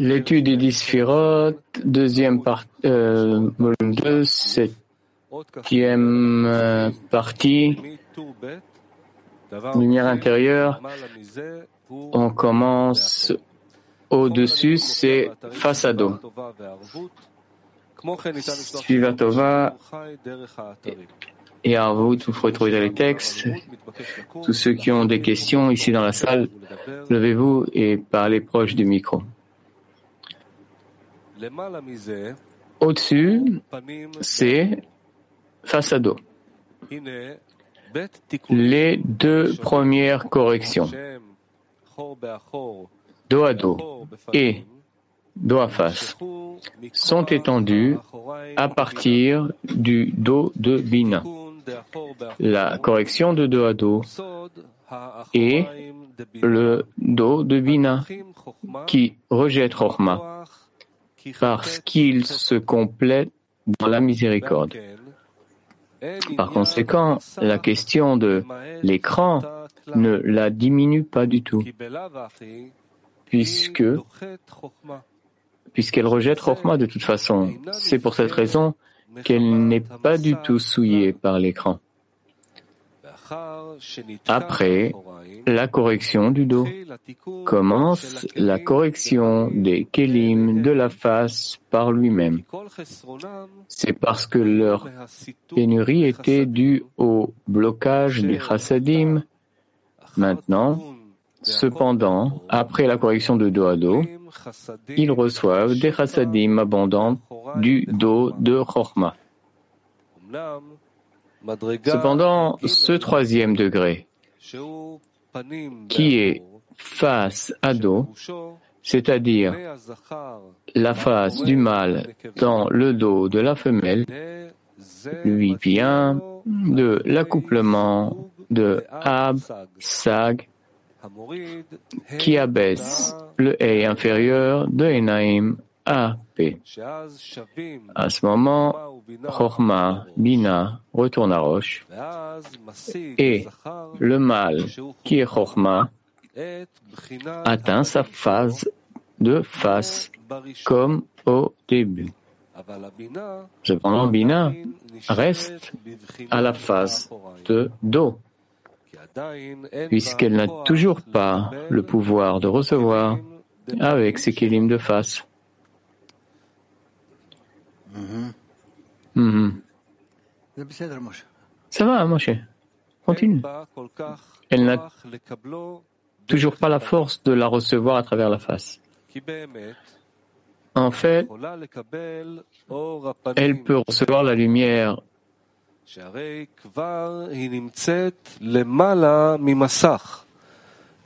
L'étude des dix sphirotes, deuxième partie, euh, volume 2, septième euh, partie, lumière intérieure. On commence au-dessus, c'est face à dos. Suivatova et à vous, vous trouver les textes. Tous ceux qui ont des questions ici dans la salle, levez-vous et parlez proche du micro. Au-dessus, c'est face à dos. Les deux premières corrections, dos à dos et dos à face, sont étendues à partir du dos de Bina la correction de dos à dos et le dos de Bina qui rejette Rochma parce qu'il se complète dans la miséricorde. Par conséquent, la question de l'écran ne la diminue pas du tout, puisque puisqu'elle rejette Rochma de toute façon. C'est pour cette raison qu'elle n'est pas du tout souillée par l'écran. Après la correction du dos, commence la correction des kelim de la face par lui-même. C'est parce que leur pénurie était due au blocage des chassadim. Maintenant, cependant, après la correction de dos à dos, ils reçoivent des chassadim abondants du dos de Chorma. Cependant, ce troisième degré, qui est face à dos, c'est-à-dire la face du mâle dans le dos de la femelle, lui vient de l'accouplement de Ab, Sag, qui abaisse le A inférieur de Enaim à P. À ce moment, Chochma, Bina retourne à Roche et le mâle qui est Chochma atteint sa phase de face comme au début. Cependant, Bina reste à la phase de dos puisqu'elle n'a toujours pas le pouvoir de recevoir avec ses kélim de face. Mm-hmm. Ça va, Moshe? Continue. Elle n'a toujours pas la force de la recevoir à travers la face. En fait, elle peut recevoir la lumière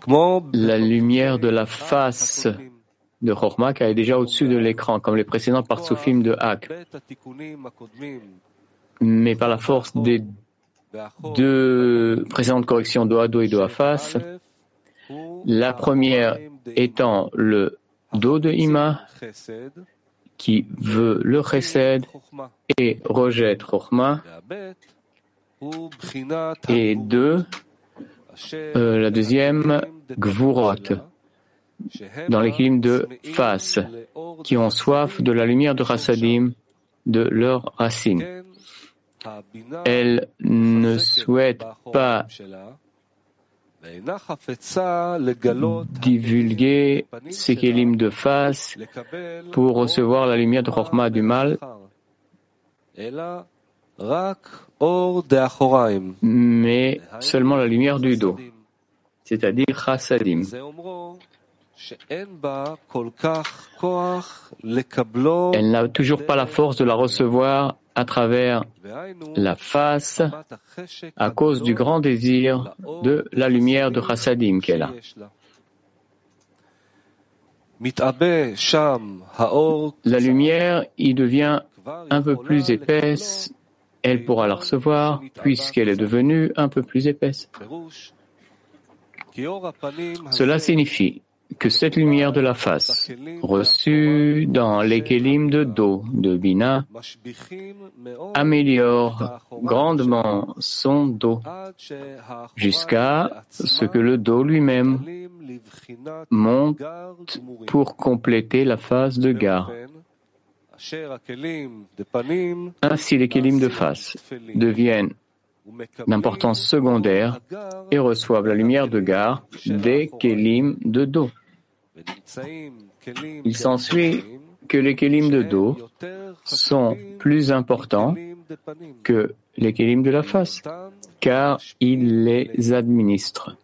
la lumière de la face de Chorma est déjà au-dessus de l'écran, comme les précédents partsufim de Hak. Mais par la force des deux précédentes corrections do à dos et do à face, la première étant le do de Ima, qui veut le chesed et rejette Chochma. Et deux, euh, la deuxième, Gvurot, dans l'équilibre de face, qui ont soif de la lumière de Rassadim, de leurs racines. Elle ne souhaite pas divulguer ses kélim de face pour recevoir la lumière de Chokhmah du mal, mais seulement la lumière du dos, c'est-à-dire chassadim. Elle n'a toujours pas la force de la recevoir à travers la face à cause du grand désir de la lumière de chassadim qu'elle a. La lumière y devient un peu plus épaisse, elle pourra la recevoir puisqu'elle est devenue un peu plus épaisse. Cela signifie que cette lumière de la face, reçue dans les de dos de Bina, améliore grandement son dos, jusqu'à ce que le dos lui-même monte pour compléter la phase de gare. Ainsi, les kélim de face deviennent d'importance secondaire et reçoivent la lumière de gare des kélim de dos. Il s'ensuit que les kélim de dos sont plus importants que les kélim de la face, car ils les administrent.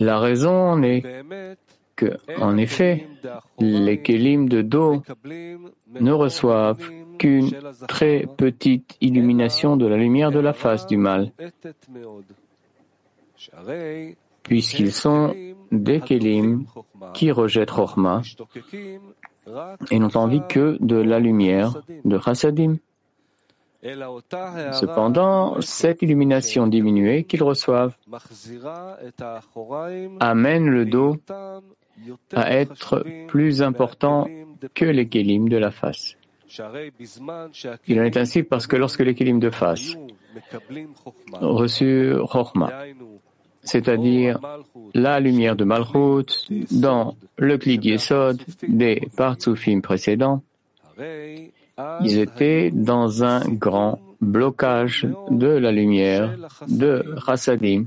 La raison en est que, en effet, les kélim de dos ne reçoivent qu'une très petite illumination de la lumière de la face du mal, puisqu'ils sont des kélim qui rejettent Rochma et n'ont envie que de la lumière de Chassadim. Cependant, cette illumination diminuée qu'ils reçoivent amène le dos à être plus important que les kélim de la face. Il en est ainsi parce que lorsque les kélim de face reçurent Chochma, c'est-à-dire la lumière de Malchut dans le Klid Yesod des Partsoufim précédents, ils étaient dans un grand blocage de la lumière de Chassadim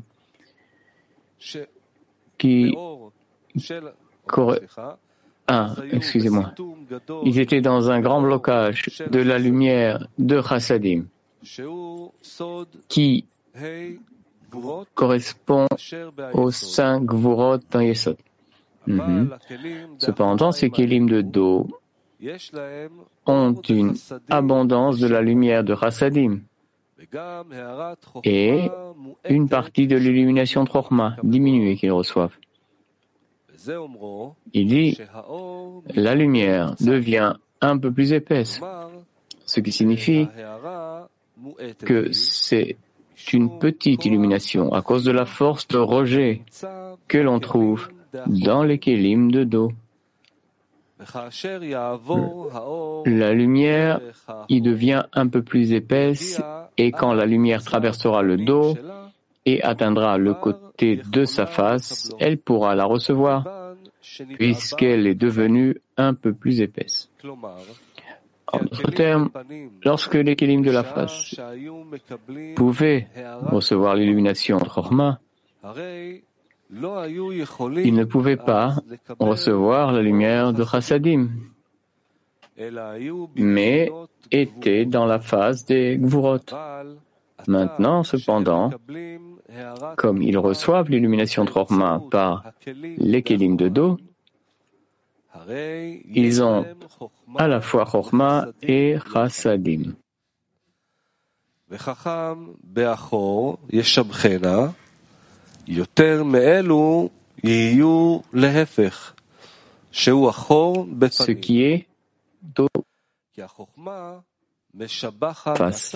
qui ah, excusez-moi. Ils étaient dans un grand blocage de la lumière de Chassadim qui correspond aux cinq Gvurot dans Yesod. Mhm. Cependant, ces kélim de dos ont une abondance de la lumière de Chassadim et une partie de l'illumination de Chorma diminuée qu'ils reçoivent. Il dit, la lumière devient un peu plus épaisse, ce qui signifie que c'est une petite illumination à cause de la force de rejet que l'on trouve dans les kélim de dos. La lumière y devient un peu plus épaisse et quand la lumière traversera le dos et atteindra le côté de sa face, elle pourra la recevoir puisqu'elle est devenue un peu plus épaisse. En d'autres termes, lorsque les de la face pouvaient recevoir l'illumination de Chorma, ils ne pouvaient pas recevoir la lumière de Chassadim, mais étaient dans la phase des Gvurot. Maintenant, cependant, comme ils reçoivent l'illumination de Chorma par les Kélim de dos, ils ont à la fois Chorma et Chassadim. Ce qui est dos face.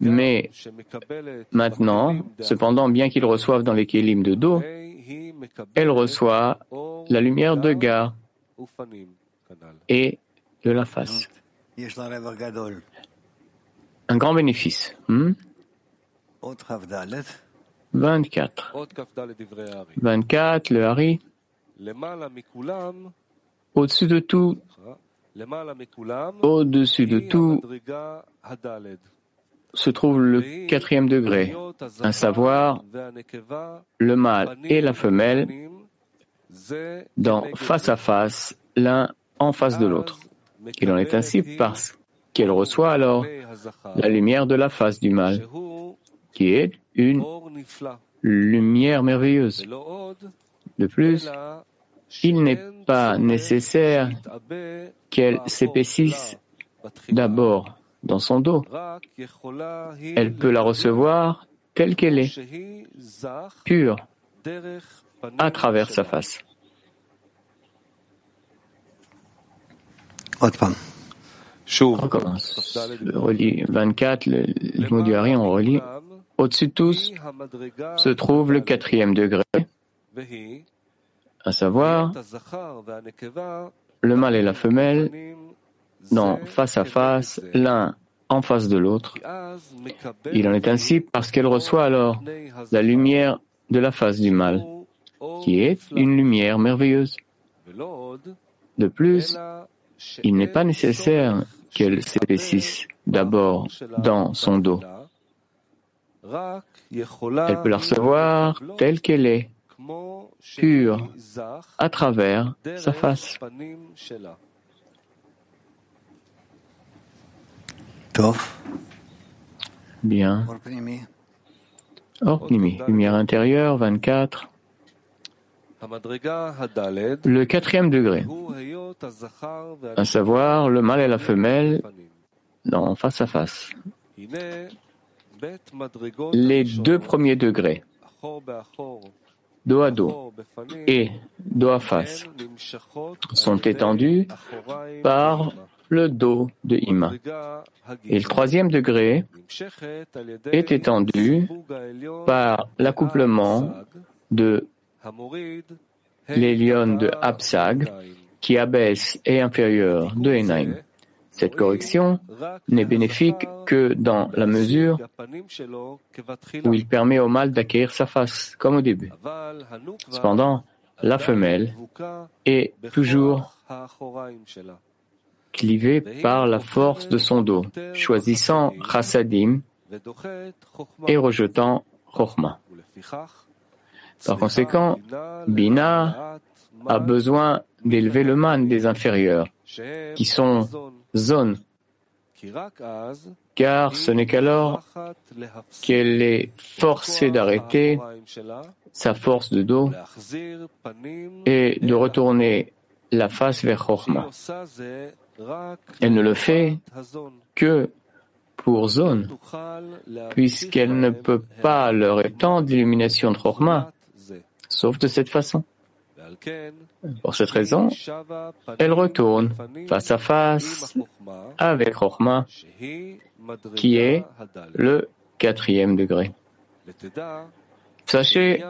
Mais maintenant, cependant, bien qu'ils reçoivent dans les kélim de dos, elle reçoit la lumière de Gar et de la face. Un grand bénéfice. 24. 24, le Hari. Au-dessus de tout, au-dessus de tout, se trouve le quatrième degré, à savoir le mâle et la femelle dans face à face, l'un en face de l'autre. Il en est ainsi parce qu'elle reçoit alors la lumière de la face du mâle, qui est une lumière merveilleuse. De plus, il n'est pas nécessaire qu'elle s'épaississe d'abord dans son dos. Elle peut la recevoir telle qu'elle est, pure, à travers sa face. On recommence. Le relit 24, le, le mot du Hari, on relit. Au-dessus de tous se trouve le quatrième degré, à savoir le mâle et la femelle, non face à face, l'un en face de l'autre. Il en est ainsi parce qu'elle reçoit alors la lumière de la face du mâle, qui est une lumière merveilleuse. De plus, il n'est pas nécessaire qu'elle s'épaississe d'abord dans son dos. Elle peut la recevoir telle qu'elle est, pure, à travers sa face. Bien. Orpnimi, lumière intérieure, 24. Le quatrième degré, à savoir le mâle et la femelle dans face à face. Les deux premiers degrés, dos à dos et dos à face, sont étendus par le dos de Ima. Et le troisième degré est étendu par l'accouplement de l'hélion de Absag qui abaisse et inférieur de Enaim. Cette correction n'est bénéfique que dans la mesure où il permet au mâle d'acquérir sa face, comme au début. Cependant, la femelle est toujours clivée par la force de son dos, choisissant chassadim et rejetant chorma. Par conséquent, Bina a besoin d'élever le man des inférieurs, qui sont zones, car ce n'est qu'alors qu'elle est forcée d'arrêter sa force de dos et de retourner la face vers Chorma. Elle ne le fait que pour zone, puisqu'elle ne peut pas leur étendre l'illumination de Chorma, sauf de cette façon. Pour cette raison, elle retourne face à face avec Rochma, qui est le quatrième degré. Sachez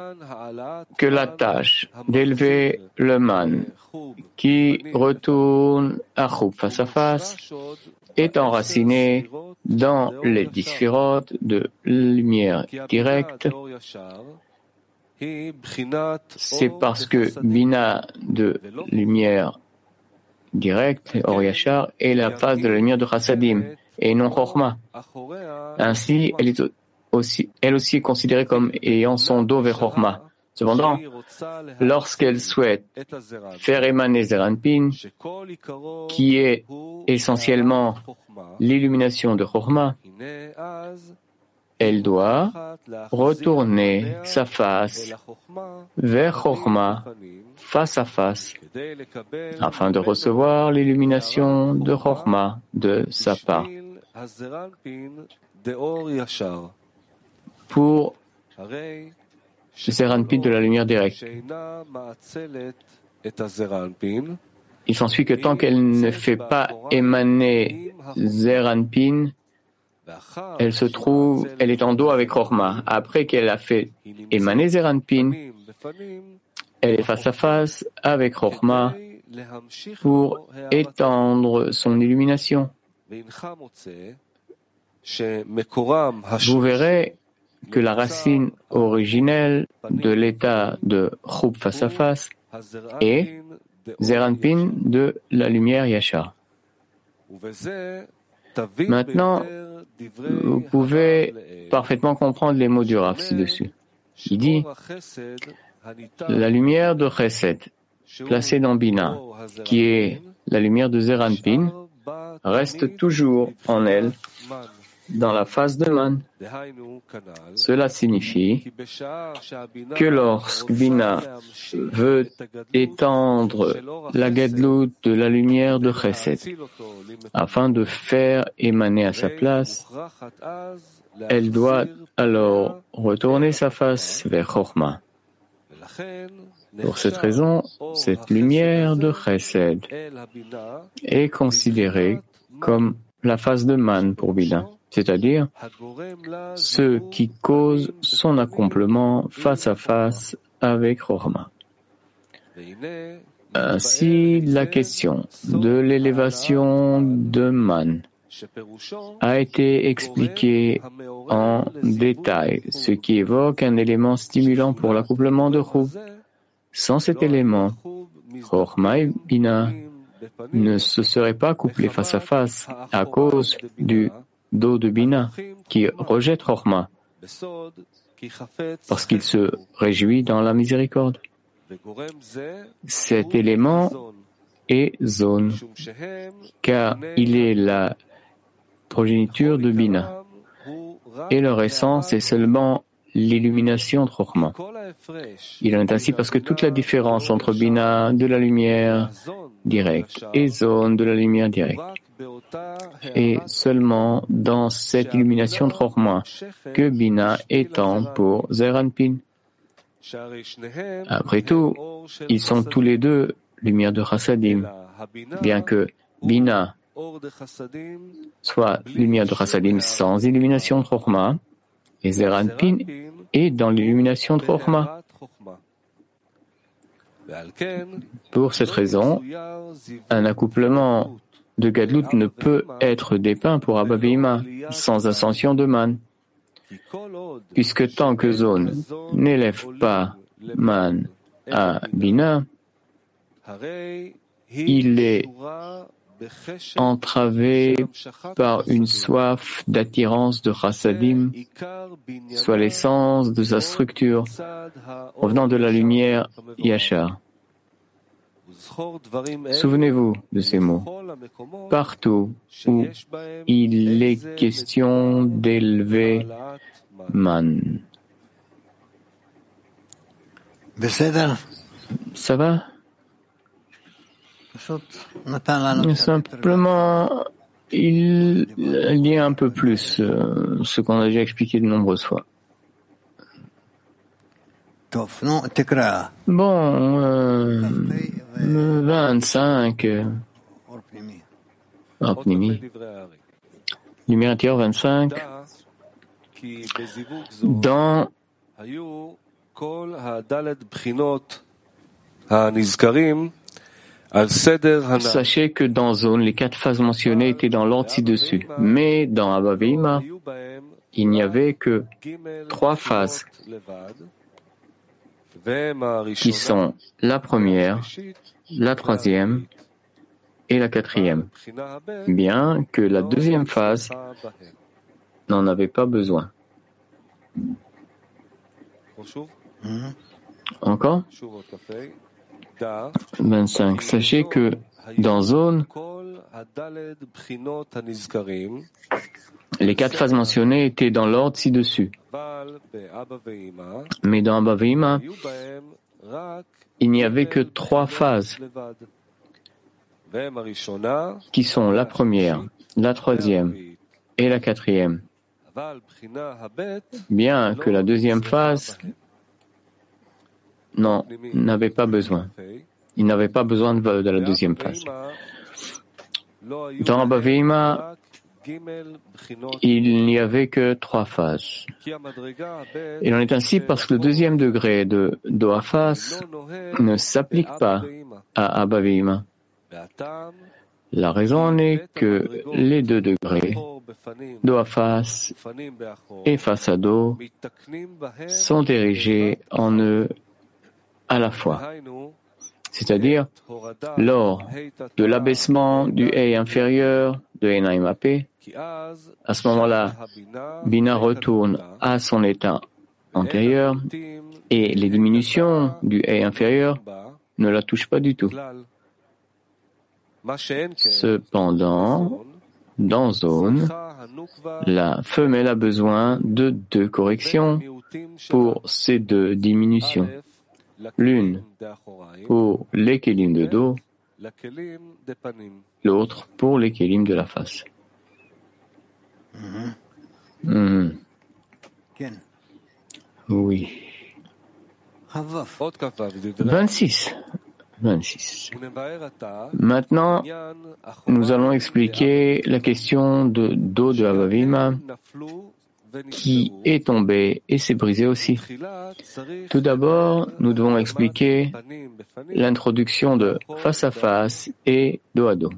que la tâche d'élever le man qui retourne à Choub face à face est enracinée dans les disphirotes de lumière directe c'est parce que Bina de lumière directe, Oriachar, est la phase de la lumière de Chassadim et non Chorma. Ainsi, elle est elle aussi est considérée comme ayant son dos vers Chorma. Cependant, lorsqu'elle souhaite faire émaner Zeranpin, qui est essentiellement l'illumination de Chorma, elle doit retourner sa face vers Chorma, face à face, afin de recevoir l'illumination de Chorma de sa part. Pour Zeranpin de la lumière directe. Il s'ensuit que tant qu'elle ne fait pas émaner Zeranpin, elle se trouve, elle est en dos avec Rorma. Après qu'elle a fait émaner Zeranpin, elle est face à face avec Rorma pour étendre son illumination. Vous verrez que la racine originelle de l'état de Chub face à face est Zeranpin de la lumière Yasha. Maintenant, vous pouvez parfaitement comprendre les mots du Rav ci-dessus. Il dit la lumière de Chesed, placée dans Bina, qui est la lumière de Zeranpin, reste toujours en elle dans la phase de Man. Cela signifie que lorsque Bina veut étendre la Gedlut de la lumière de Chesed afin de faire émaner à sa place, elle doit alors retourner sa face vers Chorma. Pour cette raison, cette lumière de Chesed est considérée comme la phase de Man pour Bina, c'est-à-dire ce qui cause son accomplement face à face avec Rohma. Ainsi, la question de l'élévation de Man a été expliquée en détail, ce qui évoque un élément stimulant pour l'accouplement de Chou. Sans cet élément, Chorma et Bina ne se seraient pas couplés face à face à cause du dos de Bina qui rejette Chorma parce qu'il se réjouit dans la miséricorde. Cet élément est zone, car il est la progéniture de Bina, et leur essence est seulement l'illumination de Chokhmah. Il en est ainsi parce que toute la différence entre Bina de la lumière directe et zone de la lumière directe est seulement dans cette illumination de que Bina étend pour Zeranpin. Après tout, ils sont tous les deux lumière de Chassadim, bien que Bina soit lumière de Chassadim sans illumination de Chokhmah, et Zeranpin est dans l'illumination de. Pour cette raison, un accouplement de Gadlut ne peut être dépeint pour Abba sans ascension de Man, puisque tant que Zone n'élève pas Man à Bina, il est entravé par une soif d'attirance de Chassadim, soit l'essence de sa structure, provenant de la lumière Yachar. Souvenez-vous de ces mots. Partout où il est question d'élever Man. Ça va? Simplement, il y a un peu plus, euh, ce qu'on a déjà expliqué de nombreuses fois. Bon, euh, 25, euh, lumière intérieure 25, dans Sachez que dans Zone, les quatre phases mentionnées étaient dans l'ordre ci-dessus, mais dans Abavima, il n'y avait que trois phases qui sont la première, la troisième et la quatrième, bien que la deuxième phase n'en avait pas besoin. Encore? 25. Sachez que dans zone, les quatre phases mentionnées étaient dans l'ordre ci-dessus. Mais dans Abba il n'y avait que trois phases qui sont la première, la troisième et la quatrième. Bien que la deuxième phase non, n'avait pas besoin. Il n'avait pas besoin de, la deuxième phase. Dans Abavima, il n'y avait que trois phases. Il en est ainsi parce que le deuxième degré de Doafas ne s'applique pas à Abavima. La raison est que les deux degrés, Doafas et face à Do, sont dirigés en eux à la fois, c'est-à-dire lors de l'abaissement du Hei inférieur de Enaim AP, à ce moment-là, Bina retourne à son état antérieur et les diminutions du Hei inférieur ne la touchent pas du tout. Cependant, dans zone, la femelle a besoin de deux corrections pour ces deux diminutions. l'une pour les de dos, l'autre pour les de la face. Mm-hmm. Mm-hmm. Oui. 26. 26. Maintenant, nous allons expliquer la question de Do de Avavima qui est tombé et s'est brisé aussi. Tout d'abord, nous devons expliquer l'introduction de face à face et dos à dos.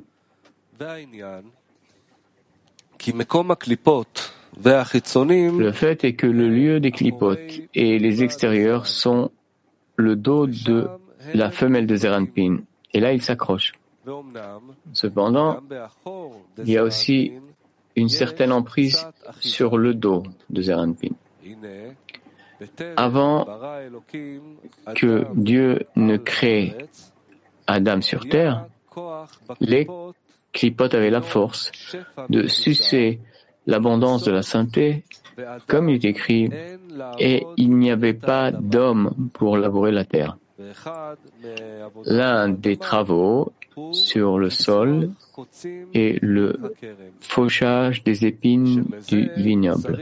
Le fait est que le lieu des clipotes et les extérieurs sont le dos de la femelle de Zeranpin. Et là, il s'accroche. Cependant, il y a aussi une certaine emprise sur le dos de Zeranpin. Avant que Dieu ne crée Adam sur terre, les clipotes avaient la force de sucer l'abondance de la sainteté, comme il est écrit, et il n'y avait pas d'homme pour labourer la terre. L'un des travaux sur le sol est le fauchage des épines du vignoble,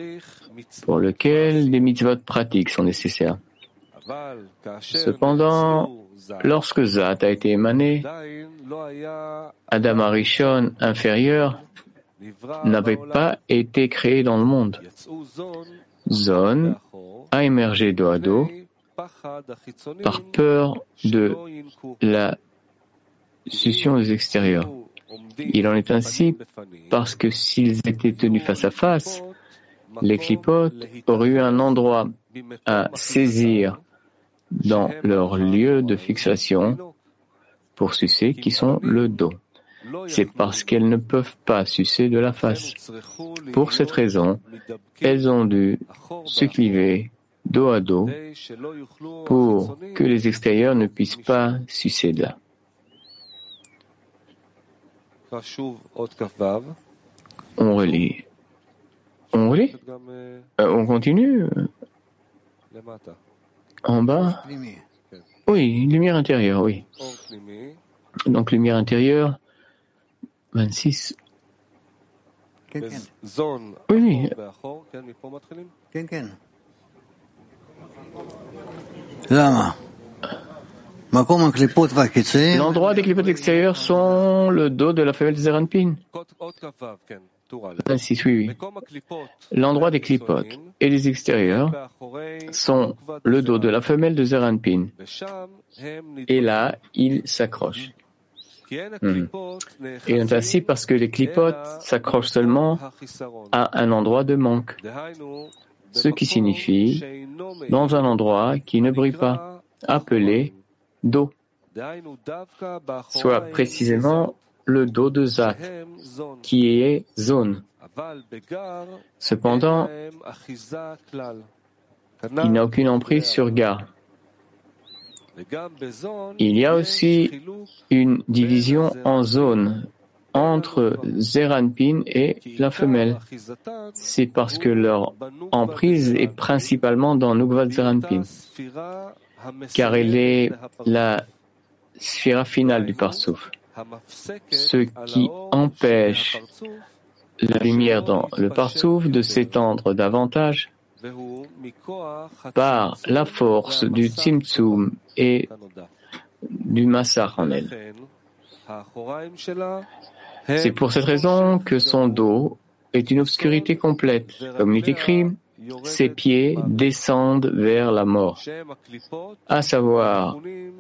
pour lequel des mitzvot pratiques sont nécessaires. Cependant, lorsque Zat a été émané, Adam Arishon inférieur n'avait pas été créé dans le monde. Zone a émergé dos à dos par peur de la succion des extérieurs. Il en est ainsi parce que s'ils étaient tenus face à face, les clipotes auraient eu un endroit à saisir dans leur lieu de fixation pour sucer qui sont le dos. C'est parce qu'elles ne peuvent pas sucer de la face. Pour cette raison, elles ont dû succliver dos à dos pour que les extérieurs ne puissent pas sucer de là. On relit. On relit? Euh, On continue? En bas? Oui, lumière intérieure, oui. Donc lumière intérieure, 26. Oui, oui. L'endroit des clipotes extérieures sont le dos de la femelle de Zeranpin. 26, oui, oui. L'endroit des clipotes et les extérieurs sont le dos de la femelle de Zeranpin. Et là, il s'accroche. Hmm. Et ainsi parce que les clipotes s'accrochent seulement à un endroit de manque, ce qui signifie dans un endroit qui ne brille pas, appelé soit précisément le dos de Zat, qui est zone. Cependant, il n'a aucune emprise sur Gar. Il y a aussi une division en zones entre Zeranpin et la femelle. C'est parce que leur emprise est principalement dans Nugvat Zeranpin, car elle est la sphère finale du Parsouf, ce qui empêche la lumière dans le Parsouf de s'étendre davantage par la force du Tzimtzum et du Massach en elle. C'est pour cette raison que son dos est une obscurité complète. Comme il est écrit, ses pieds descendent vers la mort, à savoir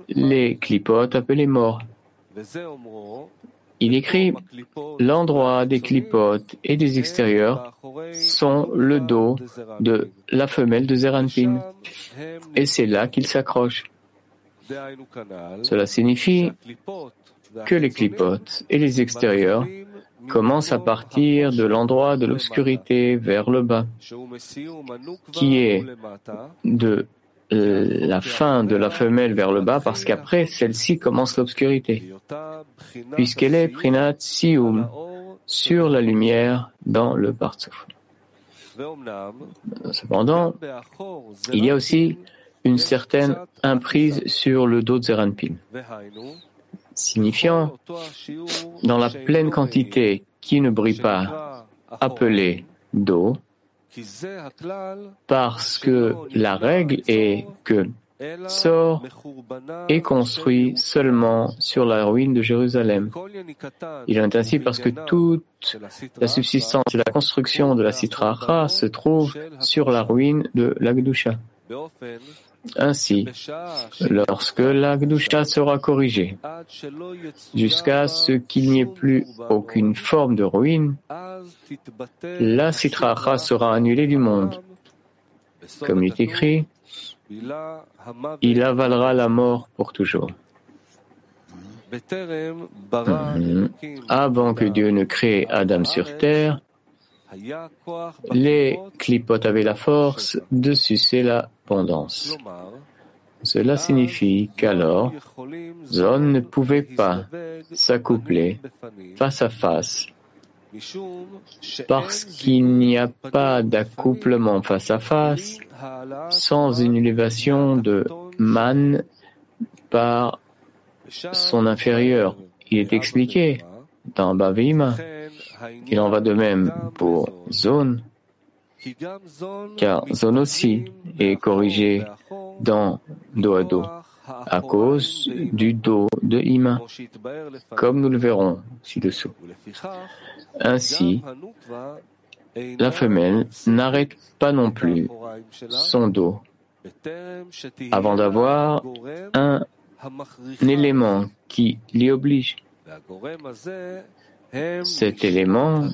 les clipotes appelés morts. Il écrit L'endroit des clipotes et des extérieurs sont le dos de la femelle de Zeranpin, et c'est là qu'il s'accroche. Cela signifie que les clipotes et les extérieurs commencent à partir de l'endroit de l'obscurité vers le bas, qui est de la fin de la femelle vers le bas parce qu'après celle-ci commence l'obscurité, puisqu'elle est prinat sium sur la lumière dans le partouf. Cependant, il y a aussi une certaine imprise sur le dos de Zeranpin, signifiant dans la pleine quantité qui ne brille pas, appelée dos, parce que la règle est que sort et construit seulement sur la ruine de Jérusalem. Il en est ainsi parce que toute la subsistance et la construction de la Sitracha se trouve sur la ruine de l'Agdusha. Ainsi, lorsque l'Agdusha sera corrigée, jusqu'à ce qu'il n'y ait plus aucune forme de ruine, la Sitracha sera annulée du monde. Comme il est écrit, il avalera la mort pour toujours. Mhm. Avant que Dieu ne crée Adam sur terre, les clipotes avaient la force de sucer l'abondance. Cela signifie qu'alors, Zon ne pouvait pas s'accoupler face à face parce qu'il n'y a pas d'accouplement face à face sans une élévation de man par son inférieur. Il est expliqué dans Bavima. Il en va de même pour Zone, car Zone aussi est corrigé dans dos à dos à cause du dos de Ima, comme nous le verrons ci-dessous. Ainsi, la femelle n'arrête pas non plus son dos avant d'avoir un élément qui l'y oblige. Cet élément,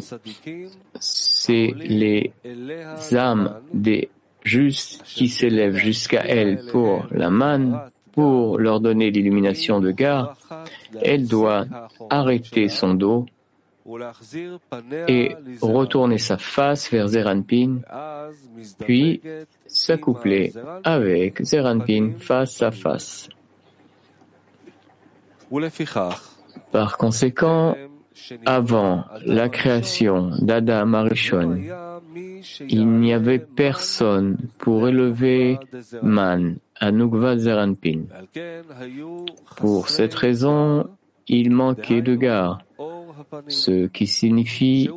c'est les âmes des justes qui s'élèvent jusqu'à elle pour la manne, pour leur donner l'illumination de gare. Elle doit arrêter son dos et retourner sa face vers Zeranpin, puis s'accoupler avec Zeranpin face à face. Par conséquent, avant la création d'Adam Arishon, il n'y avait personne pour élever Man à Nukva Zeranpin. Pour cette raison, il manquait de gare ce qui signifie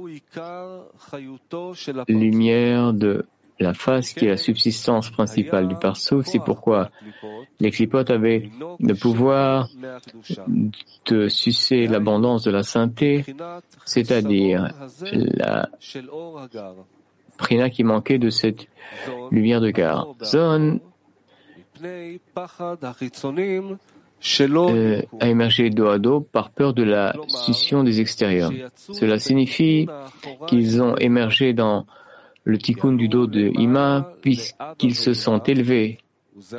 lumière de la face qui est la subsistance principale du parsouf. C'est pourquoi les clipotes avaient le pouvoir de sucer l'abondance de la sainteté, c'est-à-dire la prina qui manquait de cette lumière de gare. Zone euh, a émergé dos à dos par peur de la scission des extérieurs. Cela signifie qu'ils ont émergé dans le tikkun du dos de Ima puisqu'ils se sont élevés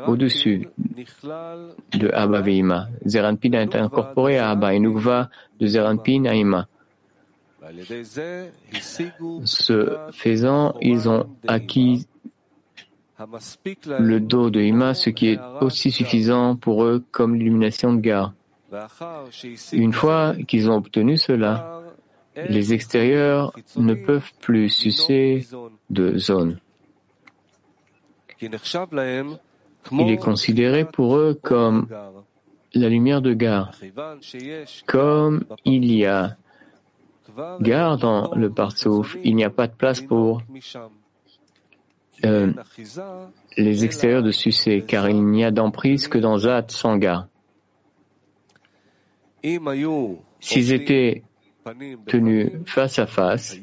au-dessus de Abba et Ima. Zeranpin a été incorporé à Abba et Nukva de Zeranpin à Ima. Ce faisant, ils ont acquis le dos de Ima, ce qui est aussi suffisant pour eux comme l'illumination de gare. Une fois qu'ils ont obtenu cela, les extérieurs ne peuvent plus sucer de zone. Il est considéré pour eux comme la lumière de gare. Comme il y a gare dans le Partsouf, il n'y a pas de place pour euh, les extérieurs de Sucé, car il n'y a d'emprise que dans Zat Sangha. S'ils étaient tenus face à face,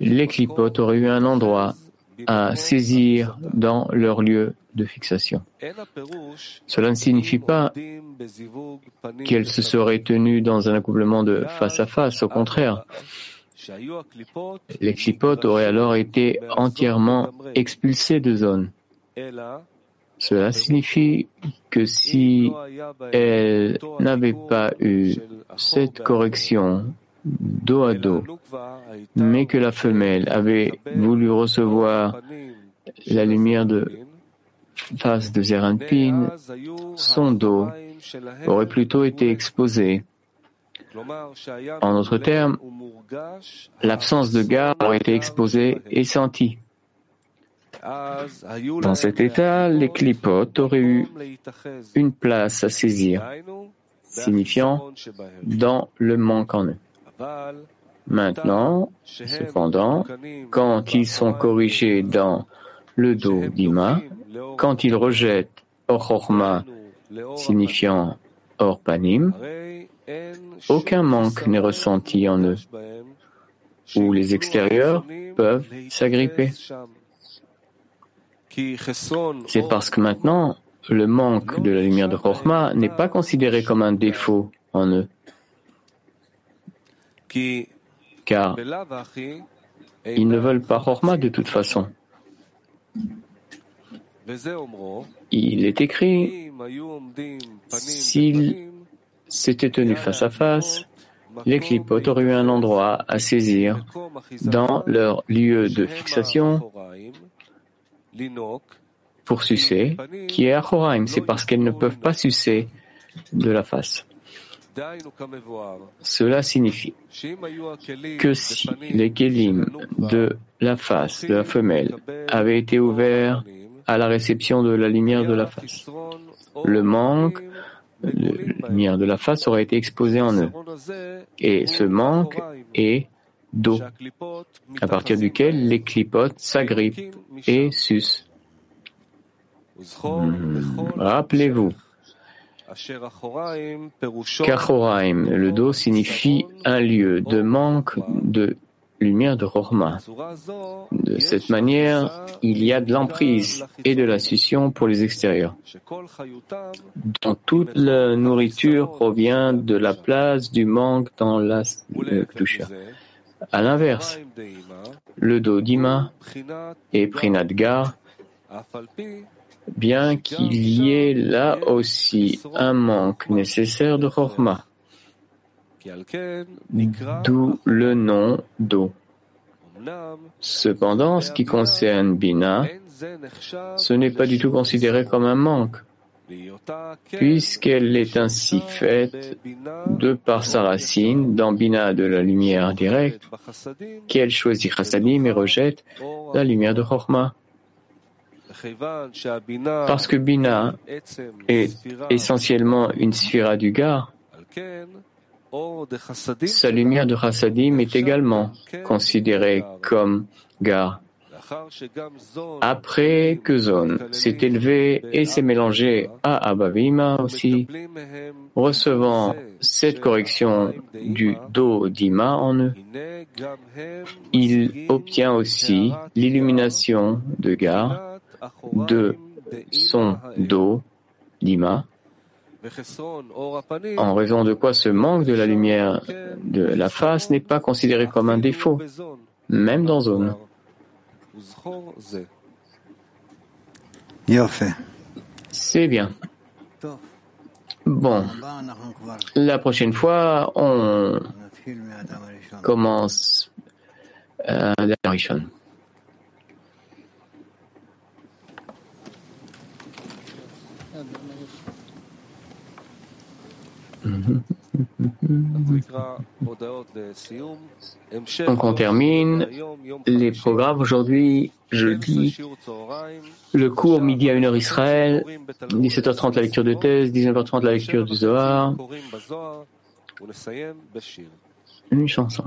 les clipotes auraient eu un endroit à saisir dans leur lieu de fixation. Cela ne signifie pas qu'elles se seraient tenues dans un accouplement de face à face, au contraire. Les clipotes auraient alors été entièrement expulsés de zone. Cela signifie que si elles n'avaient pas eu cette correction dos à dos, mais que la femelle avait voulu recevoir la lumière de face de Zeranpin, son dos aurait plutôt été exposé en d'autres termes, l'absence de gare aurait été exposée et sentie. Dans cet état, les clipotes auraient eu une place à saisir, signifiant dans le manque en eux. Maintenant, cependant, quand ils sont corrigés dans le dos d'Ima, quand ils rejettent Or signifiant Or Panim, aucun manque n'est ressenti en eux, où les extérieurs peuvent s'agripper. C'est parce que maintenant, le manque de la lumière de Chorma n'est pas considéré comme un défaut en eux. Car ils ne veulent pas Chorma de toute façon. Il est écrit, s'ils s'étaient tenus face à face, les clipotes auraient eu un endroit à saisir dans leur lieu de fixation pour sucer, qui est Achoraim. C'est parce qu'elles ne peuvent pas sucer de la face. Cela signifie que si les kelim de la face de la femelle avaient été ouverts à la réception de la lumière de la face, le manque de lumière de la face aurait été exposé en eux. Et ce manque est d'eau, à partir duquel les clipotes s'agrippent et sucent. Hmm. Rappelez-vous qu'Achoraim, le dos signifie un lieu de manque de lumière de Rohma. De cette manière, il y a de l'emprise et de la succion pour les extérieurs, dont toute la nourriture provient de la place du manque dans la Kdusha. À l'inverse, le dos d'Ima et Prinadgar, bien qu'il y ait là aussi un manque nécessaire de Chorma, d'où le nom d'eau. Cependant, ce qui concerne Bina, ce n'est pas du tout considéré comme un manque, puisqu'elle est ainsi faite de par sa racine dans Bina de la lumière directe, qu'elle choisit Chassadim et rejette la lumière de Chorma. Parce que Bina est essentiellement une sphira du Gar, sa lumière de Chassadim est également considérée comme Gar. Après que Zon s'est élevé et s'est mélangé à Abavima aussi, recevant cette correction du Do d'Ima en eux, il obtient aussi l'illumination de Gar de son Do d'Ima en raison de quoi ce manque de la lumière de la face n'est pas considéré comme un défaut, même dans zone. C'est bien. Bon, la prochaine fois, on commence euh, la Donc on termine les programmes aujourd'hui, jeudi, le cours midi à 1h Israël, 17h30 la lecture de thèse, 19h30 la lecture du Zohar, une chanson.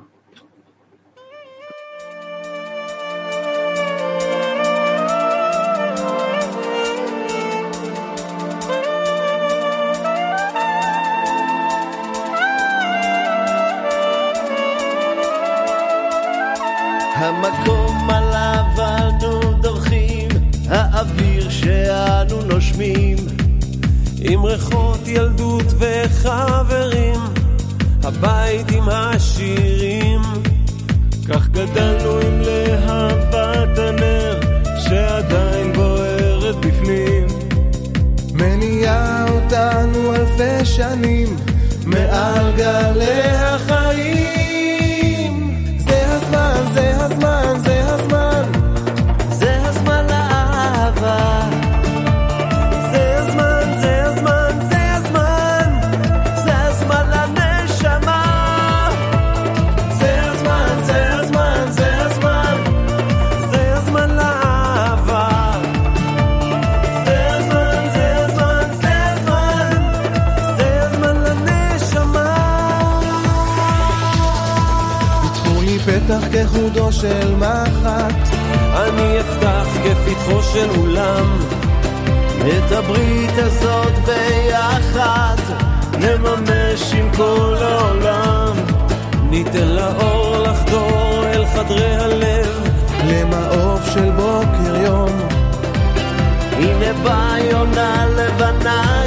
של מחט, אני אפתח כפתחו של אולם, את הברית הזאת ביחד נממש עם כל העולם. ניתן לאור לחדור אל חדרי הלב למעוף של בוקר יום. הנה באה יונה לבנה